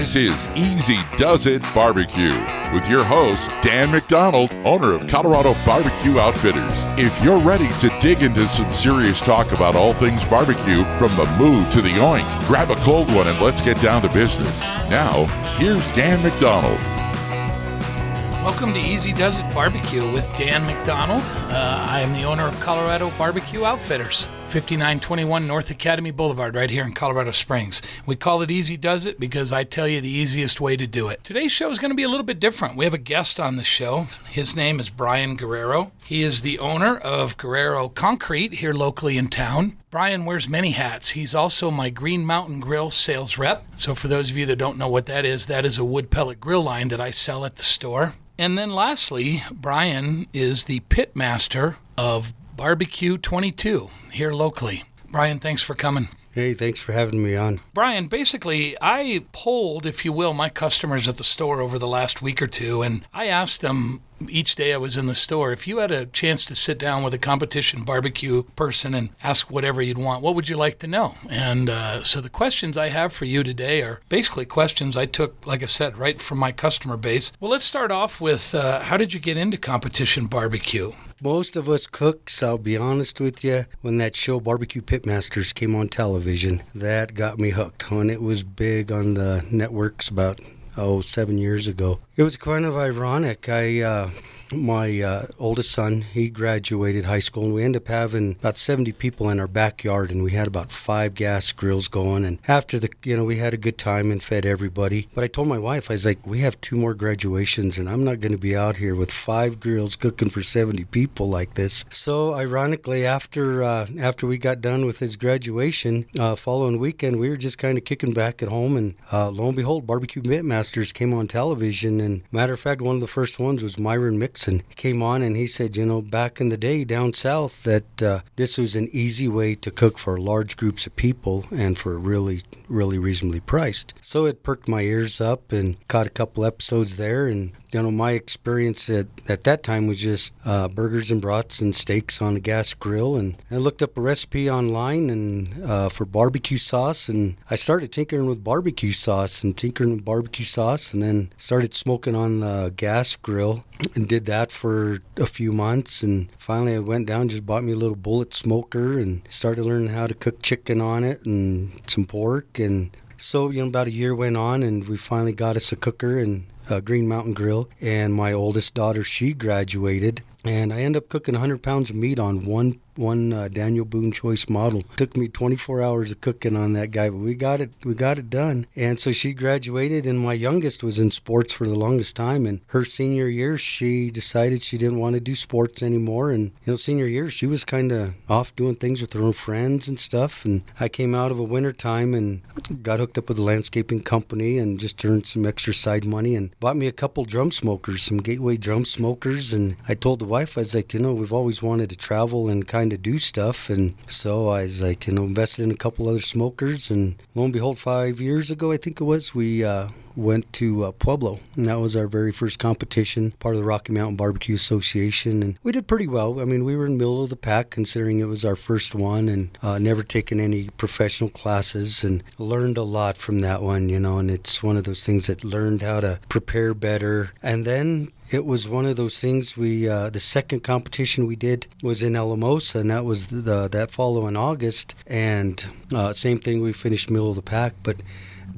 This is Easy Does It Barbecue with your host, Dan McDonald, owner of Colorado Barbecue Outfitters. If you're ready to dig into some serious talk about all things barbecue, from the moo to the oink, grab a cold one and let's get down to business. Now, here's Dan McDonald. Welcome to Easy Does It Barbecue with Dan McDonald. Uh, I am the owner of Colorado Barbecue Outfitters, 5921 North Academy Boulevard, right here in Colorado Springs. We call it Easy Does It because I tell you the easiest way to do it. Today's show is going to be a little bit different. We have a guest on the show. His name is Brian Guerrero. He is the owner of Guerrero Concrete here locally in town. Brian wears many hats. He's also my Green Mountain Grill sales rep. So, for those of you that don't know what that is, that is a wood pellet grill line that I sell at the store. And then lastly, Brian is the pit master of Barbecue 22 here locally. Brian, thanks for coming. Hey, thanks for having me on. Brian, basically, I polled, if you will, my customers at the store over the last week or two, and I asked them each day I was in the store, if you had a chance to sit down with a competition barbecue person and ask whatever you'd want, what would you like to know? And uh, so the questions I have for you today are basically questions I took, like I said, right from my customer base. Well, let's start off with uh, how did you get into competition barbecue? Most of us cooks, I'll be honest with you, when that show Barbecue Pitmasters came on television, that got me hooked. When it was big on the networks about oh seven years ago. It was kind of ironic. I uh, my uh, oldest son he graduated high school and we ended up having about 70 people in our backyard and we had about five gas grills going and after the you know we had a good time and fed everybody but i told my wife i was like we have two more graduations and i'm not going to be out here with five grills cooking for 70 people like this so ironically after uh, after we got done with his graduation uh, following weekend we were just kind of kicking back at home and uh, lo and behold barbecue Came on television and matter of fact one of the first ones was myron Mixon. and came on and he said, you know, back in the day down south, that uh, this was an easy way to cook for large groups of people and for really, really reasonably priced. So it perked my ears up and caught a couple episodes there. And, you know, my experience at, at that time was just uh, burgers and brats and steaks on a gas grill. And I looked up a recipe online and uh, for barbecue sauce. And I started tinkering with barbecue sauce and tinkering with barbecue sauce and then started smoking on the gas grill and did that for a few months and finally I went down just bought me a little bullet smoker and started learning how to cook chicken on it and some pork and so you know about a year went on and we finally got us a cooker and a Green Mountain Grill. And my oldest daughter she graduated and I end up cooking 100 pounds of meat on one one uh, Daniel Boone Choice model. Took me 24 hours of cooking on that guy, but we got it we got it done. And so she graduated, and my youngest was in sports for the longest time. And her senior year, she decided she didn't want to do sports anymore. And you know, senior year, she was kind of off doing things with her own friends and stuff. And I came out of a winter time and got hooked up with a landscaping company and just earned some extra side money and bought me a couple drum smokers, some Gateway drum smokers. And I told the wife, I was like, you know, we've always wanted to travel and kind to do stuff. And so I was like, you know, invested in a couple other smokers. And lo and behold, five years ago, I think it was, we uh, went to uh, Pueblo, and that was our very first competition, part of the Rocky Mountain Barbecue Association, and we did pretty well. I mean, we were in the middle of the pack considering it was our first one, and uh, never taken any professional classes, and learned a lot from that one, you know. And it's one of those things that learned how to prepare better, and then it was one of those things we uh, the second competition we did was in Alamosa and that was the, that following August and uh, same thing we finished middle of the pack but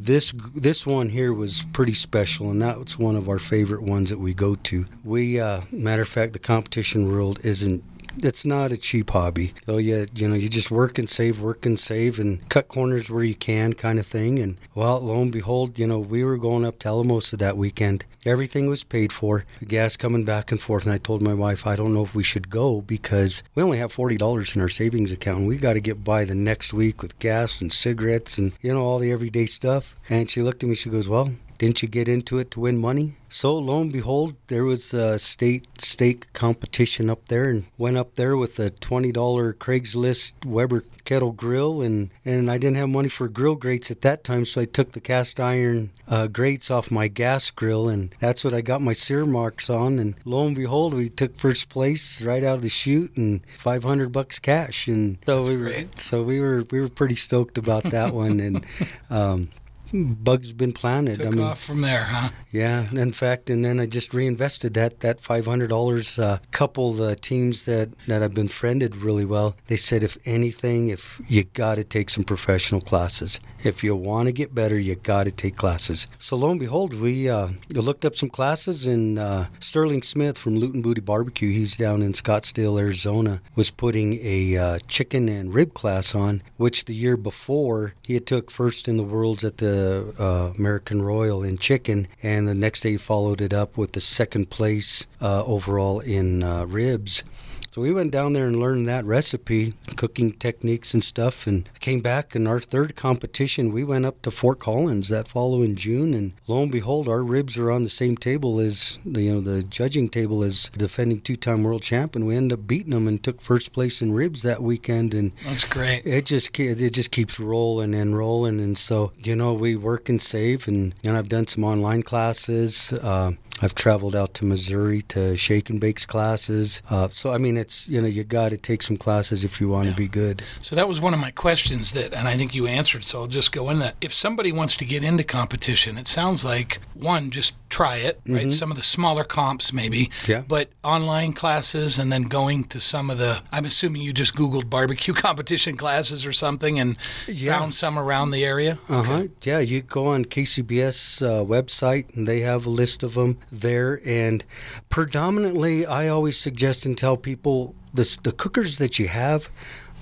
this this one here was pretty special, and that's one of our favorite ones that we go to. We, uh, matter of fact, the competition world isn't it's not a cheap hobby. So yeah, you know, you just work and save, work and save, and cut corners where you can, kind of thing. And well, lo and behold, you know, we were going up to Alamosa that weekend. Everything was paid for. The gas coming back and forth, and I told my wife, I don't know if we should go because we only have forty dollars in our savings account. And we got to get by the next week with gas and cigarettes and you know all the everyday stuff. And she looked at me. She goes, "Well, didn't you get into it to win money?" So lo and behold, there was a state stake competition up there, and went up there with a twenty dollar Craigslist Weber kettle grill, and and I didn't have money for grill grates at that time, so I took the cast iron uh, grates off my gas grill, and that's what I got my sear marks on. And lo and behold, we took first place right out of the chute, and five hundred bucks cash, and so that's we were great. so we were we were pretty stoked about that one, and. Um, bugs been planted. Took I mean, off from there, huh? yeah. In fact, and then I just reinvested that that five hundred dollars. Uh, couple the teams that that I've been friended really well. They said if anything, if you got to take some professional classes. If you want to get better, you got to take classes. So lo and behold, we uh, looked up some classes, and uh, Sterling Smith from Loot N' Booty Barbecue, he's down in Scottsdale, Arizona, was putting a uh, chicken and rib class on, which the year before he had took first in the worlds at the uh, American Royal in chicken, and the next day he followed it up with the second place uh, overall in uh, ribs. So we went down there and learned that recipe, cooking techniques and stuff, and came back. And our third competition, we went up to Fort Collins that following June, and lo and behold, our ribs are on the same table as the you know the judging table as defending two-time world champ, and we ended up beating them and took first place in ribs that weekend. And That's great. it just it just keeps rolling and rolling, and so you know we work and save, and you know I've done some online classes. Uh, I've traveled out to Missouri to shake and bakes classes. Uh, so I mean, it's you know you got to take some classes if you want to be good. So that was one of my questions that, and I think you answered. So I'll just go in that. If somebody wants to get into competition, it sounds like one, just try it, right? Some of the smaller comps, maybe. Mm-hmm. Yeah. But online classes, and then going to some of the. I'm assuming you just Googled barbecue competition classes or something, and Yeah. found some around the area. Uh huh. Yeah, you go on KCBS uh, website and they have a list of them there. And predominantly, I always suggest and tell people this, the cookers that you have.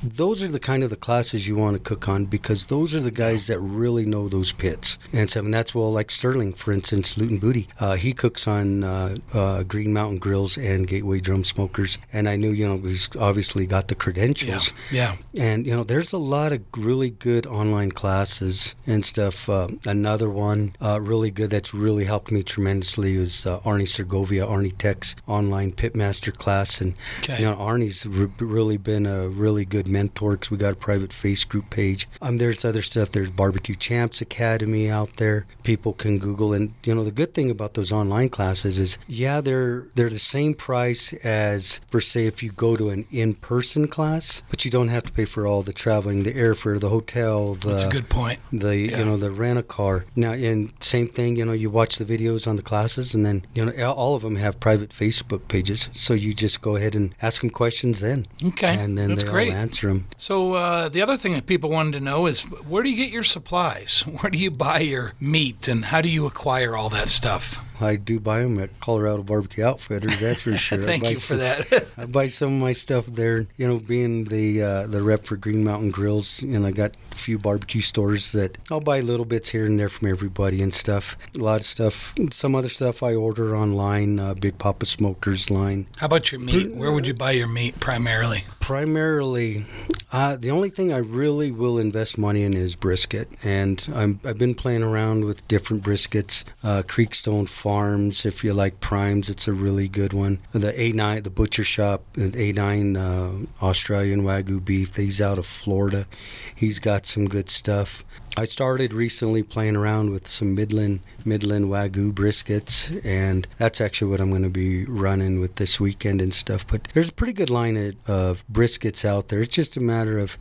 Those are the kind of the classes you want to cook on because those are the guys that really know those pits. And so and that's well, like Sterling, for instance, Loot N' Booty. Uh, he cooks on uh, uh, Green Mountain Grills and Gateway Drum Smokers. And I knew, you know, he's obviously got the credentials. Yeah. yeah. And you know, there's a lot of really good online classes and stuff. Uh, another one uh, really good that's really helped me tremendously is uh, Arnie Segovia, Arnie Tex online pitmaster class, and Okay. you know, Arnie's re- really been a really good mentor because we got a private face group page. Um, there's other stuff. There's Barbecue Champs Academy out there. People can Google, and you know, the good thing about those online classes is, yeah, they're they're the same price as for say if you go to an in-person class, but you don't have to pay for all the traveling, the airfare, the hotel, the That's a good point. the Yeah. you know the rent a car now and same thing you know you watch the videos on the classes and then you know all- of them have private facebook pages so you just go ahead and ask them questions then Okay. and then That's great. So uh, the other thing that people wanted to know is where do you get your supplies? Where do you buy your meat, and how do you acquire all that stuff? I do buy them at colorado barbecue outfitters that's for sure I Thank you for some- that. I buy some of my stuff there. You know, being the uh, the rep for Green Mountain Grills, and I got a few barbecue stores that I'll buy little bits here and there from everybody and stuff. A lot of stuff. Some other stuff I order online. Uh, Big Poppa Smokers line. How about your meat? Where would you buy your meat primarily? Primarily, uh, the only thing I really will invest money in is brisket, and I'm, I've been playing around with different briskets. Uh, Creekstone Farms, if you like primes, it's a really good one. The A9, the butcher shop, the A9 uh, Australian Wagyu beef. He's out of Florida. He's got some good stuff. I started recently playing around with some Midland Midland Wagyu briskets, and that's actually what I'm going to be running with this weekend and stuff. But there's a pretty good line of, of briskets out there. It's just a matter of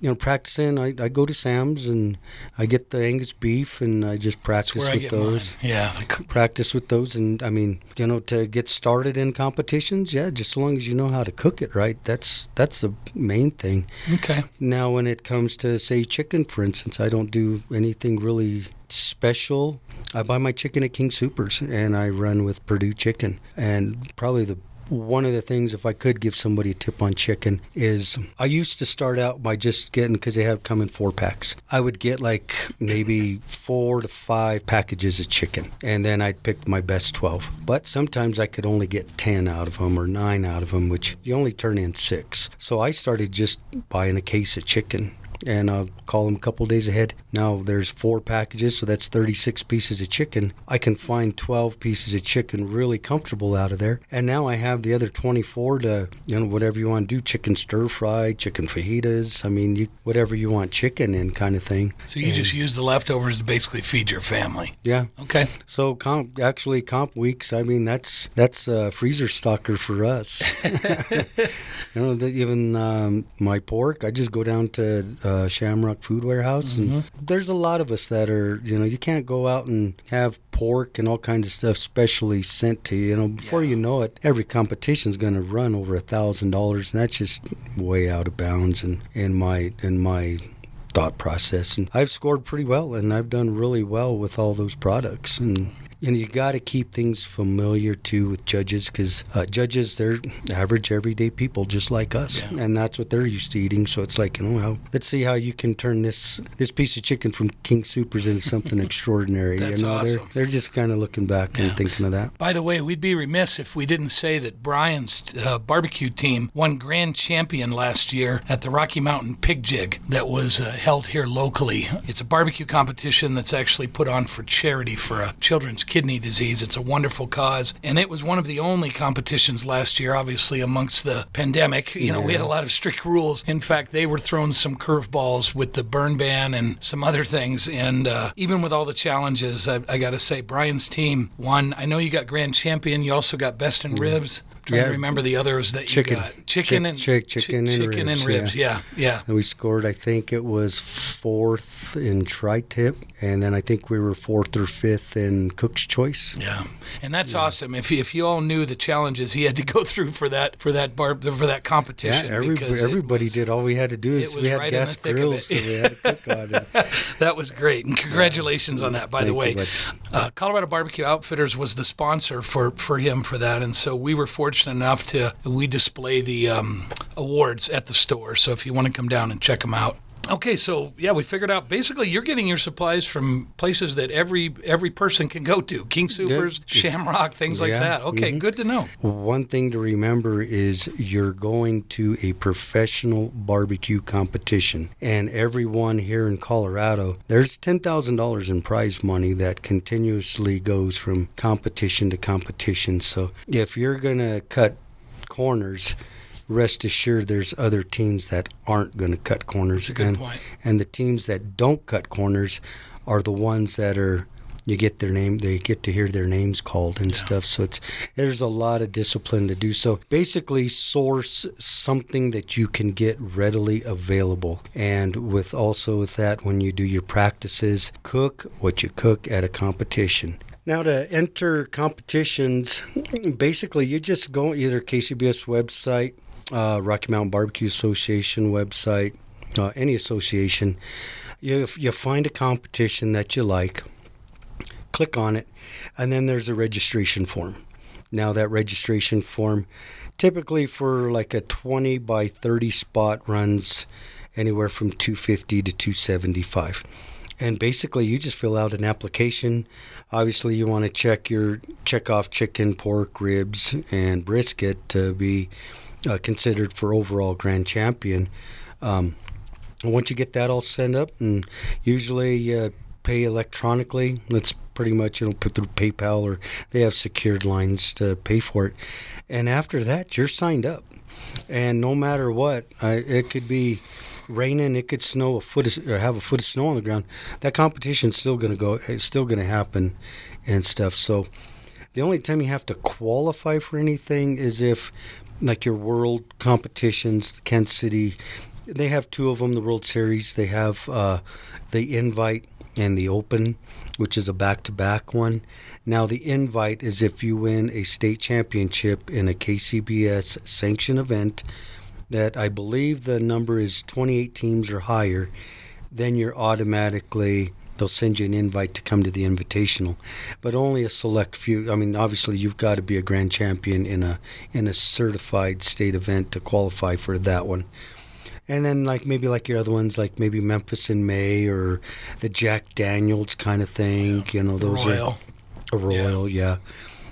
you know practicing. I, I go to Sam's and I get the Angus beef, and I just practice with those. mine. Yeah. Practice with those, and I mean, you know, to get started in competitions, yeah, just as long as you know how to cook it right, that's that's the main thing. Okay. Now, when it comes to say chicken, for instance, I don't do anything really special. I buy my chicken at King Supers, and I run with Perdue Chicken. And probably the one of the things, if I could give somebody a tip on chicken, is I used to start out by just getting because they have come in four packs. I would get like maybe four to five packages of chicken, and then I'd pick my best twelve. But sometimes I could only get ten out of them or nine out of them, which you only turn in six. So I started just buying a case of chicken and I'll call them a couple days ahead. Now there's four packages, so that's 36 pieces of chicken. I can find 12 pieces of chicken really comfortable out of there. And now I have the other 24 to, you know, whatever you want to do, chicken stir fry, chicken fajitas. I mean, you, whatever you want chicken in kind of thing. So you just use the leftovers to basically feed your family. Yeah. Okay. So comp, actually comp weeks, I mean, that's that's a freezer stocker for us. you know, even um, my pork, I just go down to uh, uh, Shamrock Food Warehouse, Mm-hmm. and there's a lot of us that are, you know, you can't go out and have pork and all kinds of stuff specially sent to you. You know, before Yeah. you know it, every competition's going to run over a thousand dollars, and that's just way out of bounds. And in my in my thought process, and I've scored pretty well, and I've done really well with all those products, and. And you got to keep things familiar too with judges because uh, judges, they're average, everyday people just like us, Yeah. and that's what they're used to eating. So it's like, you know, how, let's see how you can turn this this piece of chicken from King Supers into something extraordinary. That's you know, awesome. they're they're just kind of looking back Yeah. and thinking of that. By the way, we'd be remiss if we didn't say that Brian's uh, barbecue team won grand champion last year at the Rocky Mountain Pig Jig that was uh, held here locally. It's a barbecue competition that's actually put on for charity for a children's kidney disease. It's a wonderful cause, and it was one of the only competitions last year, obviously, amongst the pandemic. You know, we had a lot of strict rules. In fact, they were throwing some curveballs with the burn ban and some other things. And uh, even with all the challenges, I, I got to say, Brian's team won. I know you got grand champion. You also got best in ribs. I'm trying to remember the others that Chicken. you got. Chicken Chick- and chick- chicken and chicken and ribs, ribs. Yeah, yeah. And we scored, I think it was fourth in tri-tip, and then I think we were fourth or fifth in Cook's Choice. Yeah, and that's awesome. If you, if you all knew the challenges he had to go through for that for that bar for that competition, Yeah, every, everybody was- did. All we had to do is we had right gas grills, so we had to cook on it. That was great, and congratulations on that. By the way, you, uh, Colorado Barbecue Outfitters was the sponsor for for him for that, and so we were fortunate enough to we display the um, awards at the store. So if you want to come down and check them out. Okay, so yeah, we figured out basically you're getting your supplies from places that every every person can go to, King Supers, Shamrock, things like Yeah, that. Okay, mm-hmm. good to know. One thing to remember is you're going to a professional barbecue competition, and everyone here in Colorado, there's $10,000 in prize money that continuously goes from competition to competition. So if you're going to cut corners, rest assured there's other teams that aren't going to cut corners. That's a good and, point. And the teams that don't cut corners are the ones that are you get their name they get to hear their names called and stuff. So it's there's a lot of discipline to do. So basically source something that you can get readily available. And with also with that when you do your practices cook what you cook at a competition. Now to enter competitions basically you just go either kcbs website uh, rocky mountain barbecue association website uh, any association you, you find a competition that you like click on it, and then there's a registration form. Now, that registration form, typically for like a 20 by 30 spot, runs anywhere from 250 to 275. And basically, you just fill out an application. Obviously, you want to check your check off chicken, pork, ribs, and brisket to be uh, considered for overall grand champion. Um, once you get that all sent up, and usually you pay electronically, that's pretty much you know put through PayPal or they have secured lines to pay for it. And after that, you're signed up. And no matter what, uh, it could be raining, it could snow a foot of, or have a foot of snow on the ground. That competition's still gonna go. It's still gonna happen, and stuff. So the only time you have to qualify for anything is if, like your world competitions, the Kansas City, they have two of them. The World Series, they have uh, the Invite and the Open, which is a back-to-back one. Now the Invite is if you win a state championship in a KCBS sanctioned event. That I believe the number is 28 teams or higher, then you're automatically they'll send you an invite to come to the invitational but only a select few i mean obviously you've got to be a grand champion in a in a certified state event to qualify for that one and then like maybe like your other ones like maybe memphis in may or the jack daniels kind of thing you know those Royal. are a royal yeah.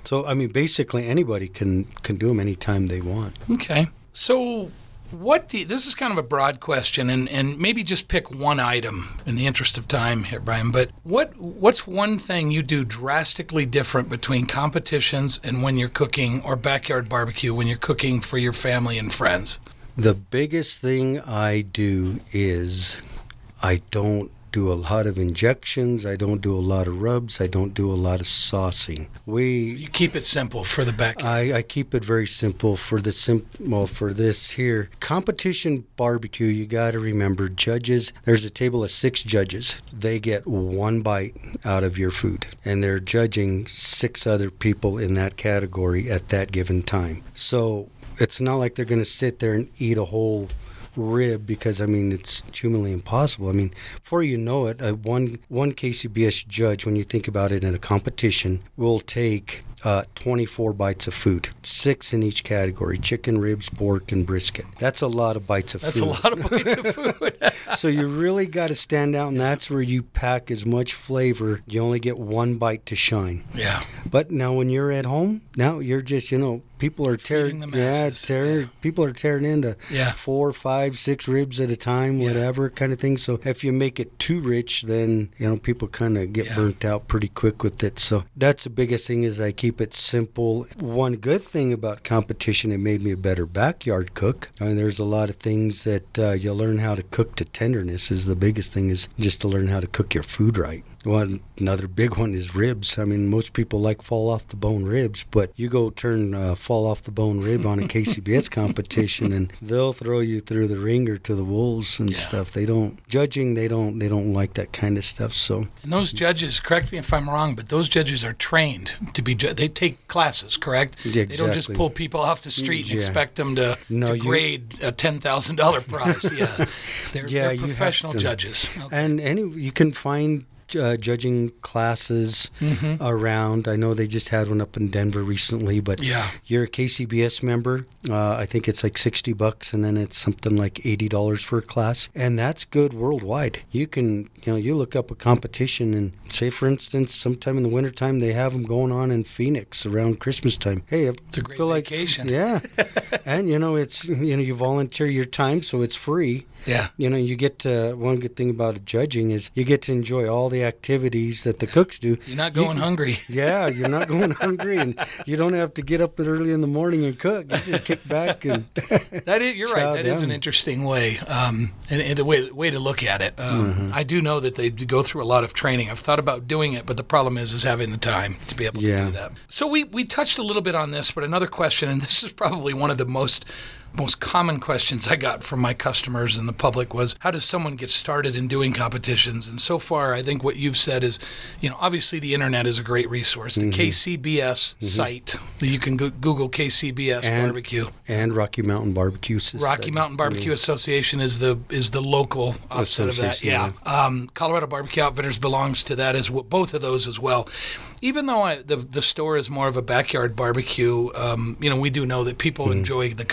so i mean basically anybody can can do them anytime they want Okay. So, what do you, this is kind of a broad question, and, and maybe just pick one item in the interest of time here, Brian. But what what's one thing you do drastically different between competitions and when you're cooking or backyard barbecue when you're cooking for your family and friends? The biggest thing I do is I don't do a lot of injections. I don't do a lot of rubs. I don't do a lot of saucing. We You keep it simple for the back. I, I keep it very simple for the sim well for this here competition barbecue. You got to remember judges. There's a table of six judges. They get one bite out of your food, and they're judging six other people in that category at that given time. So it's not like they're going to sit there and eat a whole rib because I mean it's humanly impossible. I mean, before you know it, one one KCBS judge, when you think about it in a competition, will take uh, 24 bites of food, six in each category: chicken, ribs, pork, and brisket. That's a lot of bites of That's food. That's a lot of bites of food. so you really got to stand out, and that's where you pack as much flavor. You only get one bite to shine. yeah. But now when you're at home, now you're just you know people are tearing yeah tearing Yeah. people are tearing into Yeah. four, five, six ribs at a time, Yeah. whatever kind of thing. So if you make it too rich, then you know people kind of get burnt out pretty quick with it. So that's the biggest thing is I keep it simple. One good thing about competition, it made me a better backyard cook. I mean, there's a lot of things that uh, you learn how to cook to tenderness. Is the biggest thing is just to learn how to cook your food right. One another big one is ribs. I mean, most people like fall off the bone ribs, but you go turn uh, fall off the bone rib on a KCBS competition, and they'll throw you through the ringer to the wolves and Yeah. stuff. They don't judging. They don't. They don't like that kind of stuff. So And those judges, correct me if I'm wrong, but those judges are trained to be. Ju- they take classes, correct? Yeah, They don't just pull people off the street and Yeah. expect them to, No, to you- grade a ten thousand dollar prize. Yeah, they're, Yeah, they're professional judges. Okay. And any you can find uh, judging classes Mm-hmm. around. I know they just had one up in Denver recently, but Yeah. you're a KCBS member. Uh, I think it's like sixty bucks, and then it's something like eighty dollars for a class, and that's good worldwide. You can you know you look up a competition and say, for instance, sometime in the wintertime they have them going on in Phoenix around Christmas time. Hey, I It's a great feel like yeah, and you know it's you know you volunteer your time, so it's free Yeah. you know you get to one good thing about judging is you get to enjoy all the activities that the cooks do You're not going hungry. yeah you're not going hungry and you don't have to get up early in the morning and cook you just kick back and That is, you're right. That is an interesting way, um, and, and a way way to look at it. Um, Mm-hmm. I do know that they go through a lot of training. I've thought about doing it, but the problem is is having the time to be able to do that. So we we touched a little bit on this, but another question, and this is probably one of the most most common questions I got from my customers and the public was how does someone get started in doing competitions? And so far, I think what you've said is, you know, obviously the internet is a great resource. The Mm-hmm. KCBS site, you can go- Google KCBS And- barbecue. and Rocky Mountain Barbecue Society. Rocky Mountain Barbecue Association is the is the local offset of that. Association, Yeah, um, Colorado Barbecue Outfitters belongs to that as well, both of those as well. Even though I, the the store is more of a backyard barbecue, um, you know, we do know that people Mm-hmm. enjoy the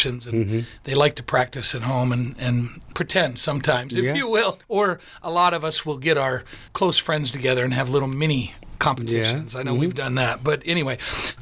competitions and mm-hmm. they like to practice at home and and pretend sometimes, if Yeah. you will. Or a lot of us will get our close friends together and have little mini competitions. I know we've mm-hmm. done that. But anyway,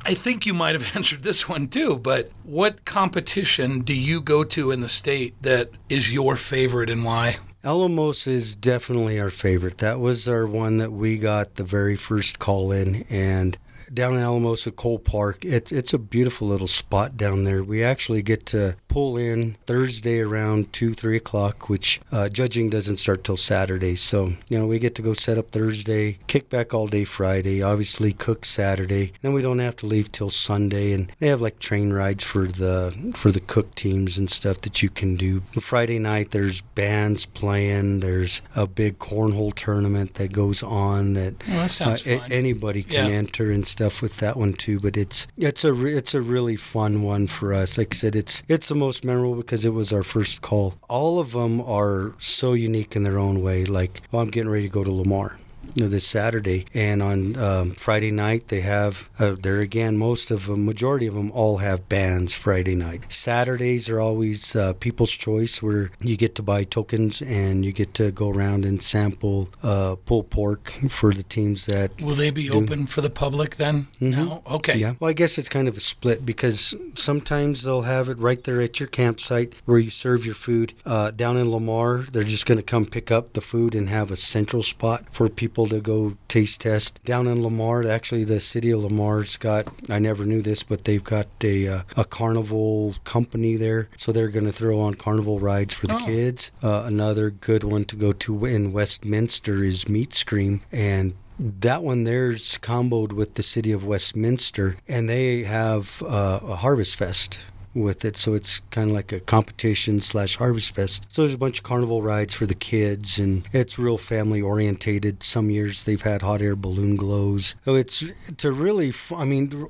I think you might have answered this one too. But what competition do you go to in the state that is your favorite and why? Alamos is definitely our favorite. That was our one that we got the very first call in, and down in Alamosa Cole Park, it's it's a beautiful little spot down there. We actually get to pull in Thursday around two three o'clock, which uh, judging doesn't start till Saturday. So you know we get to go set up Thursday, kick back all day Friday, obviously cook Saturday. Then we don't have to leave till Sunday, and they have like train rides for the for the cook teams and stuff that you can do. Friday night there's bands playing. There's a big cornhole tournament that goes on that Well, that uh, anybody can Yeah. enter and stuff with that one too. But it's it's a re- it's a really fun one for us. Like I said, it's it's the most memorable because it was our first call. All of them are so unique in their own way. Like, oh, I'm getting ready to go to Lamar. This Saturday and on um, Friday night they have uh, there again most of them majority of them all have bands Friday night Saturdays are always uh, people's choice where you get to buy tokens and you get to go around and sample uh, pulled pork for the teams that Will they be open for the public then? No? Okay. Mm-hmm. yeah. Well, I guess it's kind of a split because sometimes they'll have it right there at your campsite where you serve your food. Uh, down in Lamar, they're just going to come pick up the food and have a central spot for people people to go taste test down in Lamar. Actually, the city of Lamar's got I never knew this, but they've got a uh, a carnival company there, so they're going to throw on carnival rides for the Oh. kids. Uh, another good one to go to in Westminster is Meat Scream, and that one there's comboed with the city of Westminster, and they have uh, a Harvest Fest with it. So it's kind of like a competition slash Harvest Fest. So there's a bunch of carnival rides for the kids, and it's real family orientated. Some years they've had hot air balloon glows. So it's to really, I mean.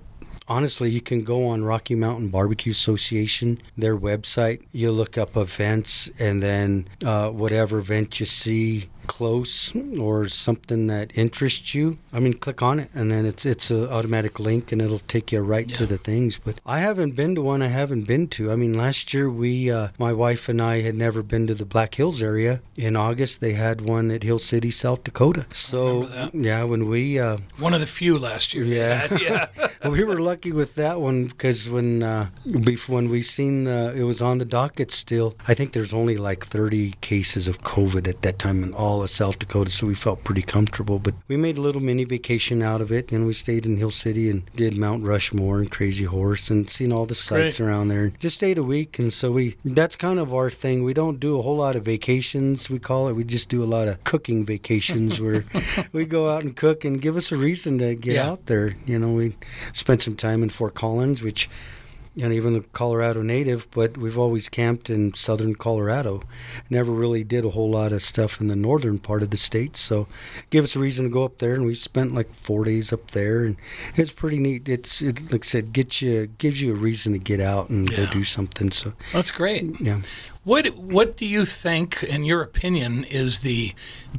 Honestly, you can go on Rocky Mountain Barbecue Association, their website. You look up events, and then uh, whatever event you see close or something that interests you, I mean, click on it, and then it's it's an automatic link, and it'll take you right to the things. But I haven't been to one. I haven't been to. I mean, last year we, uh, my wife and I, had never been to the Black Hills area. In August, they had one at Hill City, South Dakota. So yeah, when we. Uh, One of the few last year. Yeah. yeah. we were lucky with that one because when uh, when we seen uh, it was on the docket still. I think there's only like 30 cases of COVID at that time in all of South Dakota, so we felt pretty comfortable. But we made a little mini vacation out of it, and we stayed in Hill City and did Mount Rushmore and Crazy Horse and seen all the sights Great. around there. Just stayed a week, and so we that's kind of our thing. We don't do a whole lot of vacations. We call it. We just do a lot of cooking vacations where we go out and cook and give us a reason to get Yeah. out there. You know, we spent some time in Fort Collins, which, you know, even the Colorado native, but we've always camped in southern Colorado. Never really did a whole lot of stuff in the northern part of the state. So, give us a reason to go up there, and we spent like four days up there, and it's pretty neat. It's it, like I said, gets you gives you a reason to get out and go do something. So, That's great. yeah. What What do you think, in your opinion, is the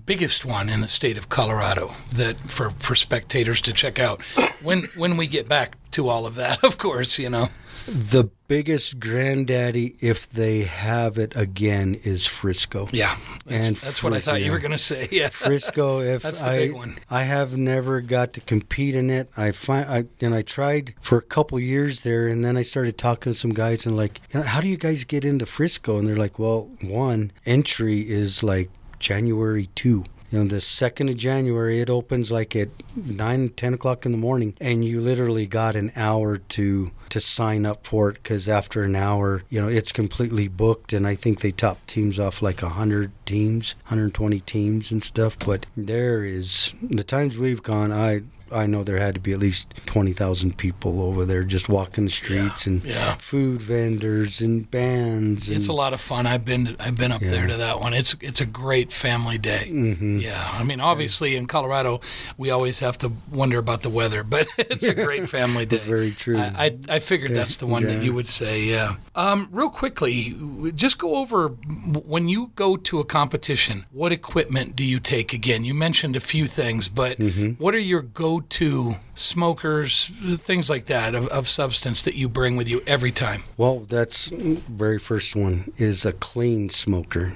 biggest one in the state of Colorado that for for spectators to check out when when we get back to all of that? Of course, you know. The biggest granddaddy, if they have it again, is Frisco. Yeah, that's, And that's what I thought you were going to say. Yeah, Frisco. If That's the I, big one. I have never got to compete in it. I find I and I tried for a couple years there, and then I started talking to some guys and like, how do you guys get into Frisco? And they're like, well, one entry is like January two. You know, the second of January, it opens like at nine, ten o'clock in the morning, and you literally got an hour to to sign up for it. Because after an hour, you know, it's completely booked, and I think they top teams off like hundred teams, 120 teams and stuff. But there is the times we've gone, I I know there had to be at least 20,000 people over there just walking the streets and yeah. food vendors and bands. And, It's a lot of fun. I've been I've been up there to that one. It's it's a great family day. Mm-hmm. Yeah, I mean, obviously in Colorado, we always have to wonder about the weather, but it's a great family day. Very true. I I, I figured that's the one that you would say. Yeah. Um, real quickly, just go over when you go to a competition. What equipment do you take? Again, you mentioned a few things, but Mm-hmm. what are your go-to smokers, things like that of, of substance that you bring with you every time? Well, that's very first one is a clean smoker.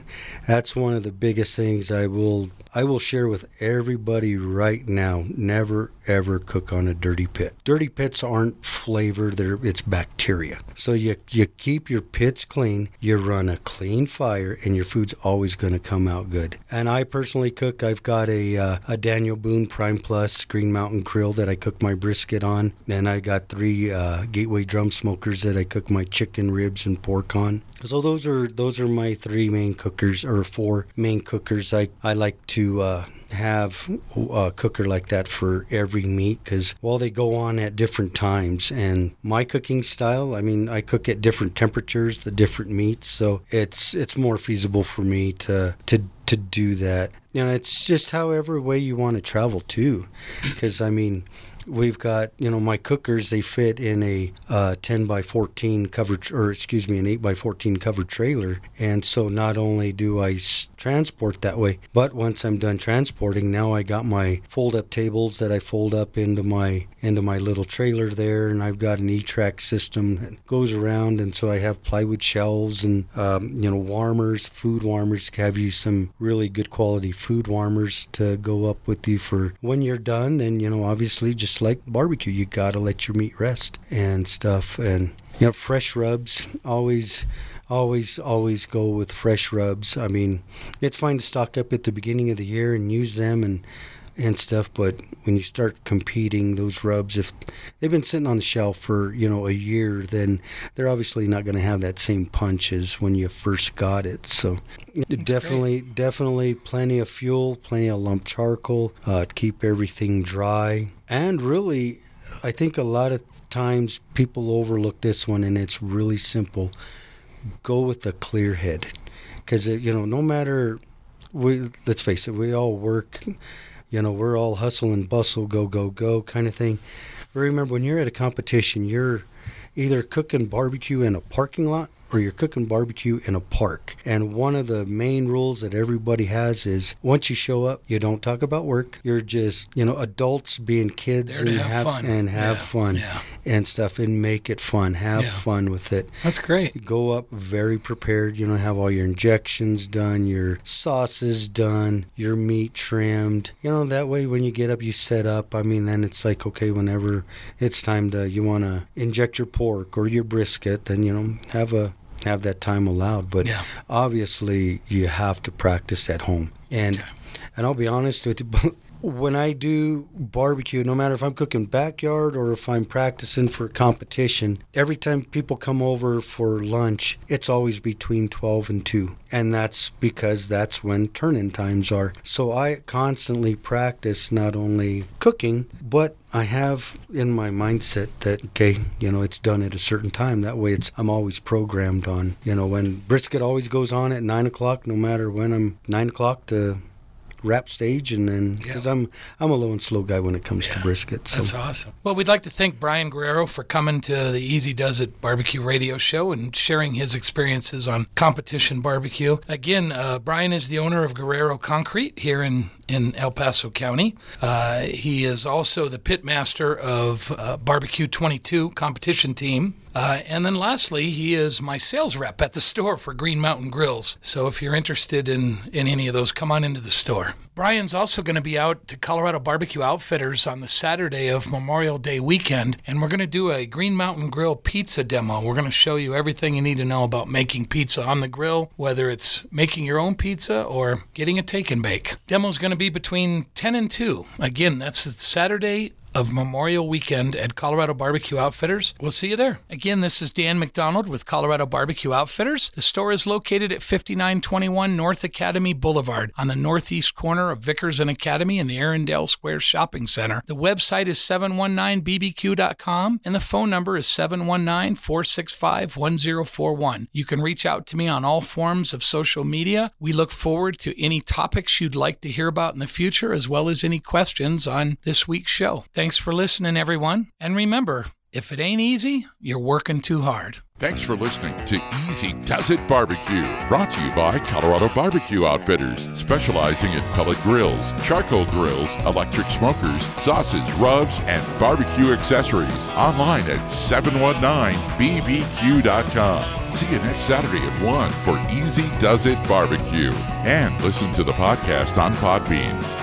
That's one of the biggest things I will I will share with everybody right now. Never ever cook on a dirty pit. Dirty pits aren't flavor, they're it's bacteria. So you you keep your pits clean, you run a clean fire and your food's always going to come out good. And I personally cook I've got a uh, a Daniel Boone Prime Plus Green Mountain grill that I cook my brisket on and I got three uh, Gateway drum smokers that I cook my chicken ribs and pork on. So those are those are my three main cookers or four main cookers. I I like to uh, have a cooker like that for every meat because while they go on at different times and my cooking style, I mean I cook at different temperatures, the different meats, so it's it's more feasible for me to to to do that. You know, it's just however way you want to travel too, because I mean we've got you know my cookers they fit in a uh, 10 by 14 covered or excuse me an 8 by 14 covered trailer and so not only do i transport that way. But once i'm done transporting now i got my fold up tables that i fold up into my into my little trailer there and i've got an e-track system that goes around and so i have plywood shelves and um, you know warmers food warmers to have you some really good quality food warmers to go up with you for when you're done. Then you know obviously just like barbecue you gotta let your meat rest and stuff. And you know fresh rubs always always always go with fresh rubs i mean it's fine to stock up at the beginning of the year and use them and and stuff. But when you start competing, those rubs, if they've been sitting on the shelf for you know a year, then they're obviously not going to have that same punch as when you first got it. So That's definitely, great. definitely, plenty of fuel, plenty of lump charcoal, uh, to keep everything dry, and really, I think a lot of times people overlook this one, and it's really simple. Go with a clear head, because uh, you know no matter we let's face it, we all work. You know, we're all hustle and bustle, go go go kind of thing. But remember, when you're at a competition, you're either cooking barbecue in a parking lot or you're cooking barbecue in a park. And one of the main rules that everybody has is once you show up, you don't talk about work. You're just, you know, adults being kids and have fun. and have Yeah, fun yeah. and stuff and make it fun. Have Yeah. fun with it That's great. go up very prepared. You know, have all your injections done, your sauces done, your meat trimmed. You know, that way when you get up, you set up. I mean, then it's like, okay, whenever it's time to, you want to inject your pork or your brisket, then, you know, have a, have that time allowed. But Yeah. obviously, you have to practice at home. And, Okay. and I'll be honest with you, when I do barbecue, no matter if I'm cooking backyard or if I'm practicing for competition, every time people come over for lunch, it's always between 12 and 2. And that's because that's when turn in times are. So I constantly practice not only cooking, but I have in my mindset that, okay, you know, it's done at a certain time. That way it's, I'm always programmed on, you know, when brisket always goes on at 9 o'clock, no matter when I'm 9 o'clock to wrap stage and then because I'm I'm a low and slow guy when it comes to Yeah, brisket. So That's awesome. Well, we'd like to thank Brian Guerrero for coming to the Easy Does It Barbecue Radio Show and sharing his experiences on competition barbecue. Again, uh, Brian is the owner of Guerrero Concrete here in, in El Paso County. Uh, he is also the pit master of uh, Barbecue 22 competition team. Uh, and then lastly, he is my sales rep at the store for Green Mountain Grills. So if you're interested in, in any of those, come on into the store. Brian's also going to be out to Colorado Barbecue Outfitters on the Saturday of Memorial Day weekend, and we're going to do a Green Mountain Grill pizza demo. We're going to show you everything you need to know about making pizza on the grill, whether it's making your own pizza or getting a take and bake. Demo's going to be between 10 and 2. Again, that's Saturday of Memorial Weekend at Colorado Barbecue Outfitters. We'll see you there. Again, this is Dan McDonald with Colorado Barbecue Outfitters. The store is located at 5921 North Academy Boulevard on the northeast corner of Vickers and Academy in the Arundel Square Shopping Center. The website is 719bbq.com and the phone number is 719 465 1041. You can reach out to me on all forms of social media. We look forward to any topics you'd like to hear about in the future, as well as any questions on this week's show. Thanks for listening, everyone. And remember, if it ain't easy, you're working too hard. Thanks for listening to Easy Does It Barbecue, brought to you by Colorado Barbecue Outfitters, specializing in pellet grills, charcoal grills, electric smokers, sausage, rubs, and barbecue accessories. Online at 719bbq.com. See you next Saturday at 1 for Easy Does It Barbecue. And listen to the podcast on Podbean.